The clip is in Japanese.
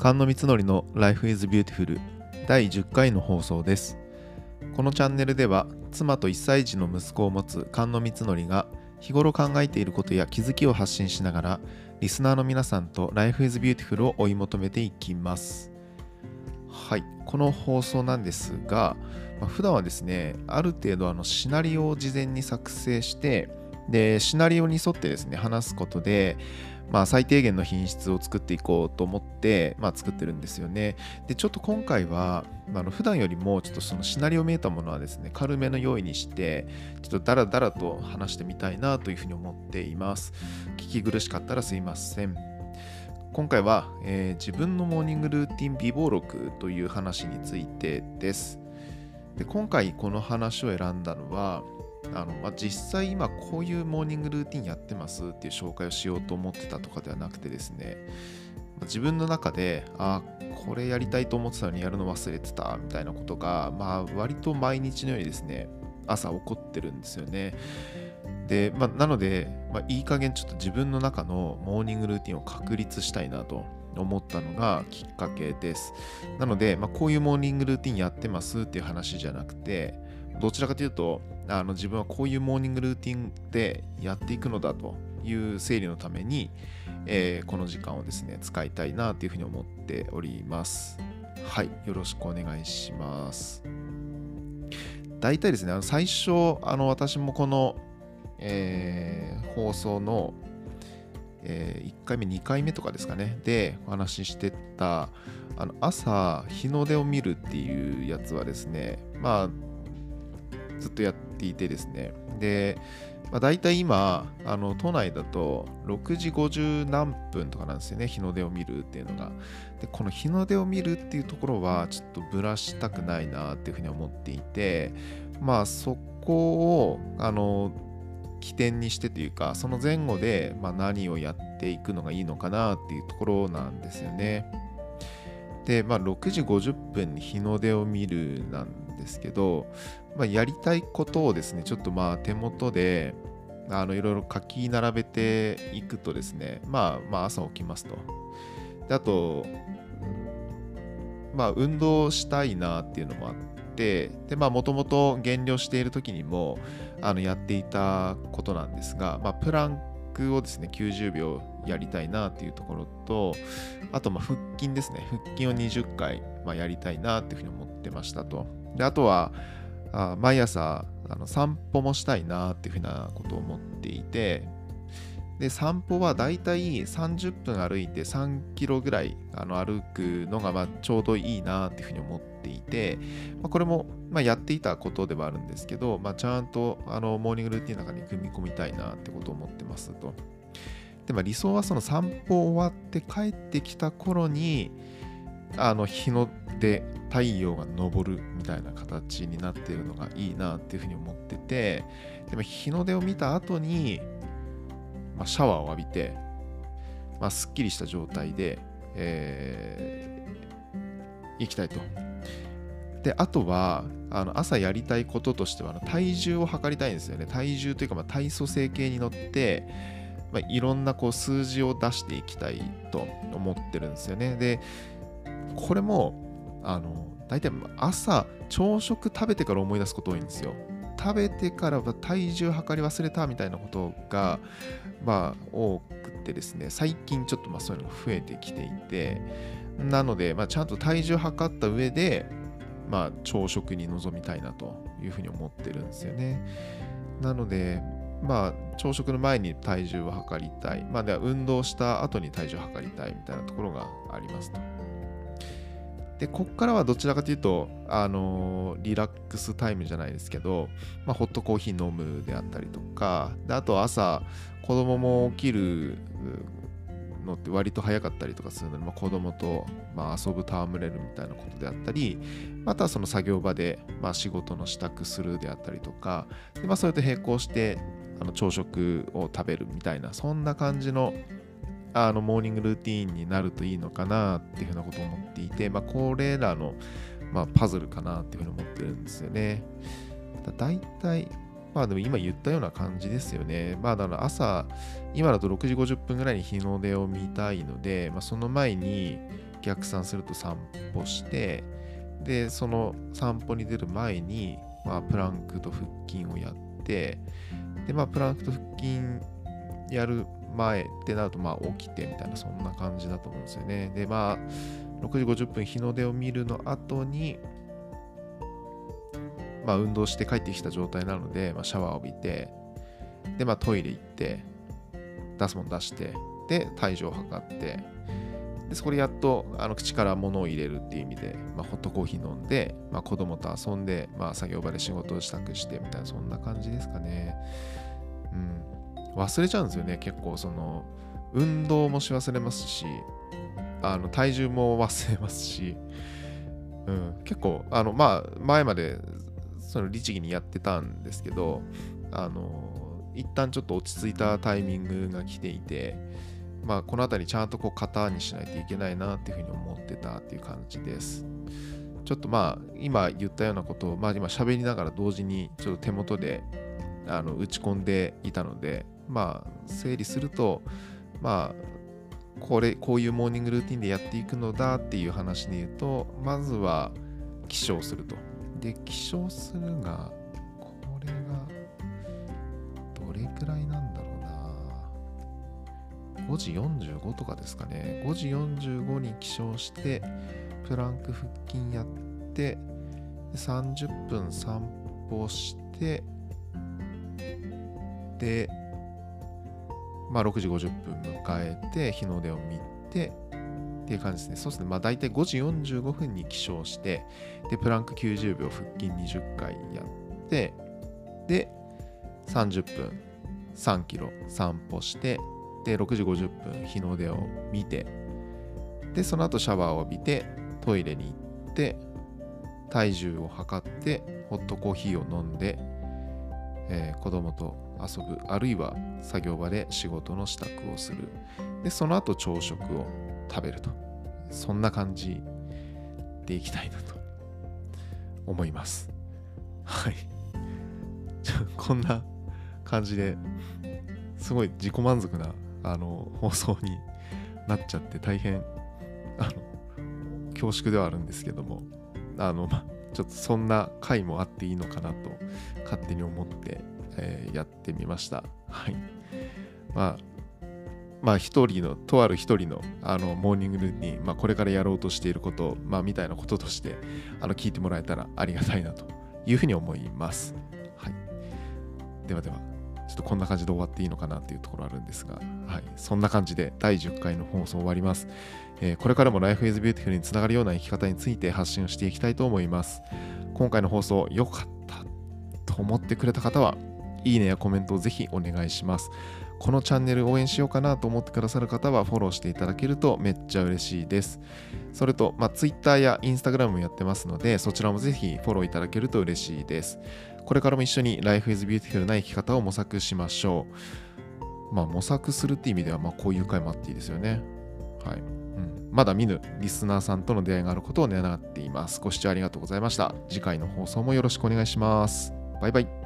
菅野光則の Life is Beautiful 第10回の放送です。このチャンネルでは妻と1歳児の息子を持つ菅野光則が日頃考えていることや気づきを発信しながらリスナーの皆さんと Life is Beautiful を追い求めていきます。はいこの放送なんですが、まあ、普段はですねある程度あのシナリオを事前に作成してでシナリオに沿ってですね話すことでまあ、最低限の品質を作っていこうと思って、まあ、作ってるんですよね。で、ちょっと今回は、あの普段よりもちょっとそのシナリオ見えたものはですね、軽めの用意にして、ちょっとダラダラと話してみたいなというふうに思っています。聞き苦しかったらすいません。今回は、えー、自分のモーニングルーティン美貌録という話についてです。で今回この話を選んだのは、あのまあ、実際今こういうモーニングルーティンやってますっていう紹介をしようと思ってたとかではなくてですね自分の中であこれやりたいと思ってたのにやるの忘れてたみたいなことが、まあ、割と毎日のようにですね朝起こってるんですよね。で、まあ、なので、まあ、いい加減ちょっと自分の中のモーニングルーティンを確立したいなと思ったのがきっかけです。なので、まあ、こういうモーニングルーティンやってますっていう話じゃなくてどちらかというとあの自分はこういうモーニングルーティンでやっていくのだという整理のために、えー、この時間をですね使いたいなというふうに思っております。はいよろしくお願いします。大体ですねあの最初あの私もこの、えー、放送の、えー、1回目2回目とかですかねでお話ししてたあの朝日の出を見るっていうやつはですねまあずっとやっていてですね。で、まあ、大体今、あの都内だと6時50何分とかなんですよね、日の出を見るっていうのが。で、この日の出を見るっていうところは、ちょっとぶらしたくないなっていうふうに思っていて、まあそこを、あの、起点にしてというか、その前後で、まあ、何をやっていくのがいいのかなっていうところなんですよね。で、まあ、6時50分に日の出を見るなんですけど、まあ、やりたいことをですね、ちょっとまあ手元であのいろいろ書き並べていくとですね、まあ、まあ朝起きますと。であと、まあ運動したいなっていうのもあって、でまあもともと減量している時にもあのやっていたことなんですが、まあ、プランクをですね、90秒やりたいなっていうところと、あとまあ腹筋ですね、腹筋を20回、まあ、やりたいなっていうふうに思ってましたと。であとは、あ毎朝あの散歩もしたいなっていうふうなことを思っていてで散歩はだいたい30分歩いて3キロぐらいあの歩くのがまあちょうどいいなっていうふうに思っていて、まあ、これもまあやっていたことではあるんですけど、まあ、ちゃんとあのモーニングルーティンの中に組み込みたいなってことを思ってますと。でまあ、理想はその散歩終わって帰ってきた頃にあの日の出太陽が昇るみたいな形になっているのがいいなっていうふうに思っててでも日の出を見た後に、まあ、シャワーを浴びて、まあ、すっきりした状態で、えー、行きたいと。であとはあの朝やりたいこととしては体重を測りたいんですよね体重というかまあ体組成計に乗って、まあ、いろんなこう数字を出していきたいと思ってるんですよねでこれもあの大体朝朝食食べてから思い出すこと多いんですよ。食べてからは体重測り忘れたみたいなことがまあ多くてですね最近ちょっとまあそういうのが増えてきていてなので、まあ、ちゃんと体重測った上で、まあ、朝食に臨みたいなというふうに思ってるんですよね。なのでまあ朝食の前に体重を測りたい。まあでは運動した後に体重を測りたいみたいなところがありますと。で、こっからはどちらかというと、あのー、リラックスタイムじゃないですけど、まあ、ホットコーヒー飲むであったりとか、であと朝、子供も起きるのって割と早かったりとかするので、まあ、子供と、まあ、遊ぶ戯れるみたいなことであったり、またその作業場で、まあ、仕事の支度するであったりとか、でまあ、それと並行してあの朝食を食べるみたいな、そんな感じのあのモーニングルーティーンになるといいのかなっていうふうなことを思っていて、まあ、これらの、まあ、パズルかなっていうふうに思ってるんですよね。だいたいまあでも今言ったような感じですよね。まあだから朝、今だと6時50分ぐらいに日の出を見たいので、まあ、その前に逆算すると散歩して、で、その散歩に出る前に、まあ、プランクと腹筋をやって、で、まあ、プランクと腹筋やる前ってなると、まあ、起きてみたいな、そんな感じだと思うんですよね。で、まあ、6時50分日の出を見るの後に、まあ、運動して帰ってきた状態なので、まあ、シャワーを浴びて、で、まあ、トイレ行って、出すもの出して、で、体重を測って、でそこでやっとあの口から物を入れるっていう意味で、まあ、ホットコーヒー飲んで、まあ、子供と遊んで、まあ、作業場で仕事を支度してみたいなそんな感じですかね。忘れちゃうんですよね。結構その運動もし忘れますしあの体重も忘れますし、うん、結構あのまあ前までその律儀にやってたんですけどあの一旦ちょっと落ち着いたタイミングが来ていてまあこの辺りちゃんとこう型にしないといけないなっていうふうに思ってたっていう感じです。ちょっとまあ今言ったようなことをまあ今喋りながら同時にちょっと手元であの打ち込んでいたのでまあ整理するとまあこれこういうモーニングルーティンでやっていくのだっていう話で言うとまずは起床すると。で起床するがこれがどれくらいなんだろうな。5時45とかですかね。5時45に起床してプランク腹筋やって30分散歩してでまあ6時50分迎えて日の出を見てっていう感じですね。そうですね。まあ大体5時45分に起床して、で、プランク90秒、腹筋20回やって、で、30分3キロ散歩して、で、6時50分日の出を見て、で、その後シャワーを浴びて、トイレに行って、体重を測って、ホットコーヒーを飲んで、えー、子供と遊ぶ、あるいは作業場で仕事の支度をする。で、その後朝食を食べると。そんな感じでいきたいなと思います。はい。こんな感じですごい自己満足なあの放送になっちゃって大変あの恐縮ではあるんですけどもあのまちょっとそんな回もあっていいのかなと勝手に思って、えー、やってみました。はい。まあまあ一人の、とある一人のあのモーニングルーティン、まあこれからやろうとしていること、まあみたいなこととしてあの聞いてもらえたらありがたいなというふうに思います。はい。ではでは、ちょっとこんな感じで終わっていいのかなっていうところあるんですが、はい。そんな感じで第10回の放送終わります。えー、これからも Life is Beautiful につながるような生き方について発信をしていきたいと思います。今回の放送良かったと思ってくれた方は、いいねやコメントをぜひお願いします。このチャンネル応援しようかなと思ってくださる方はフォローしていただけるとめっちゃ嬉しいです。それと、まあ、Twitter や Instagram もやってますので、そちらもぜひフォローいただけると嬉しいです。これからも一緒に Life is Beautiful な生き方を模索しましょう。まあ、模索するって意味では、まあ、こういう回もあっていいですよね。はい。うん、まだ見ぬリスナーさんとの出会いがあることを願っています。ご視聴ありがとうございました。次回の放送もよろしくお願いします。バイバイ。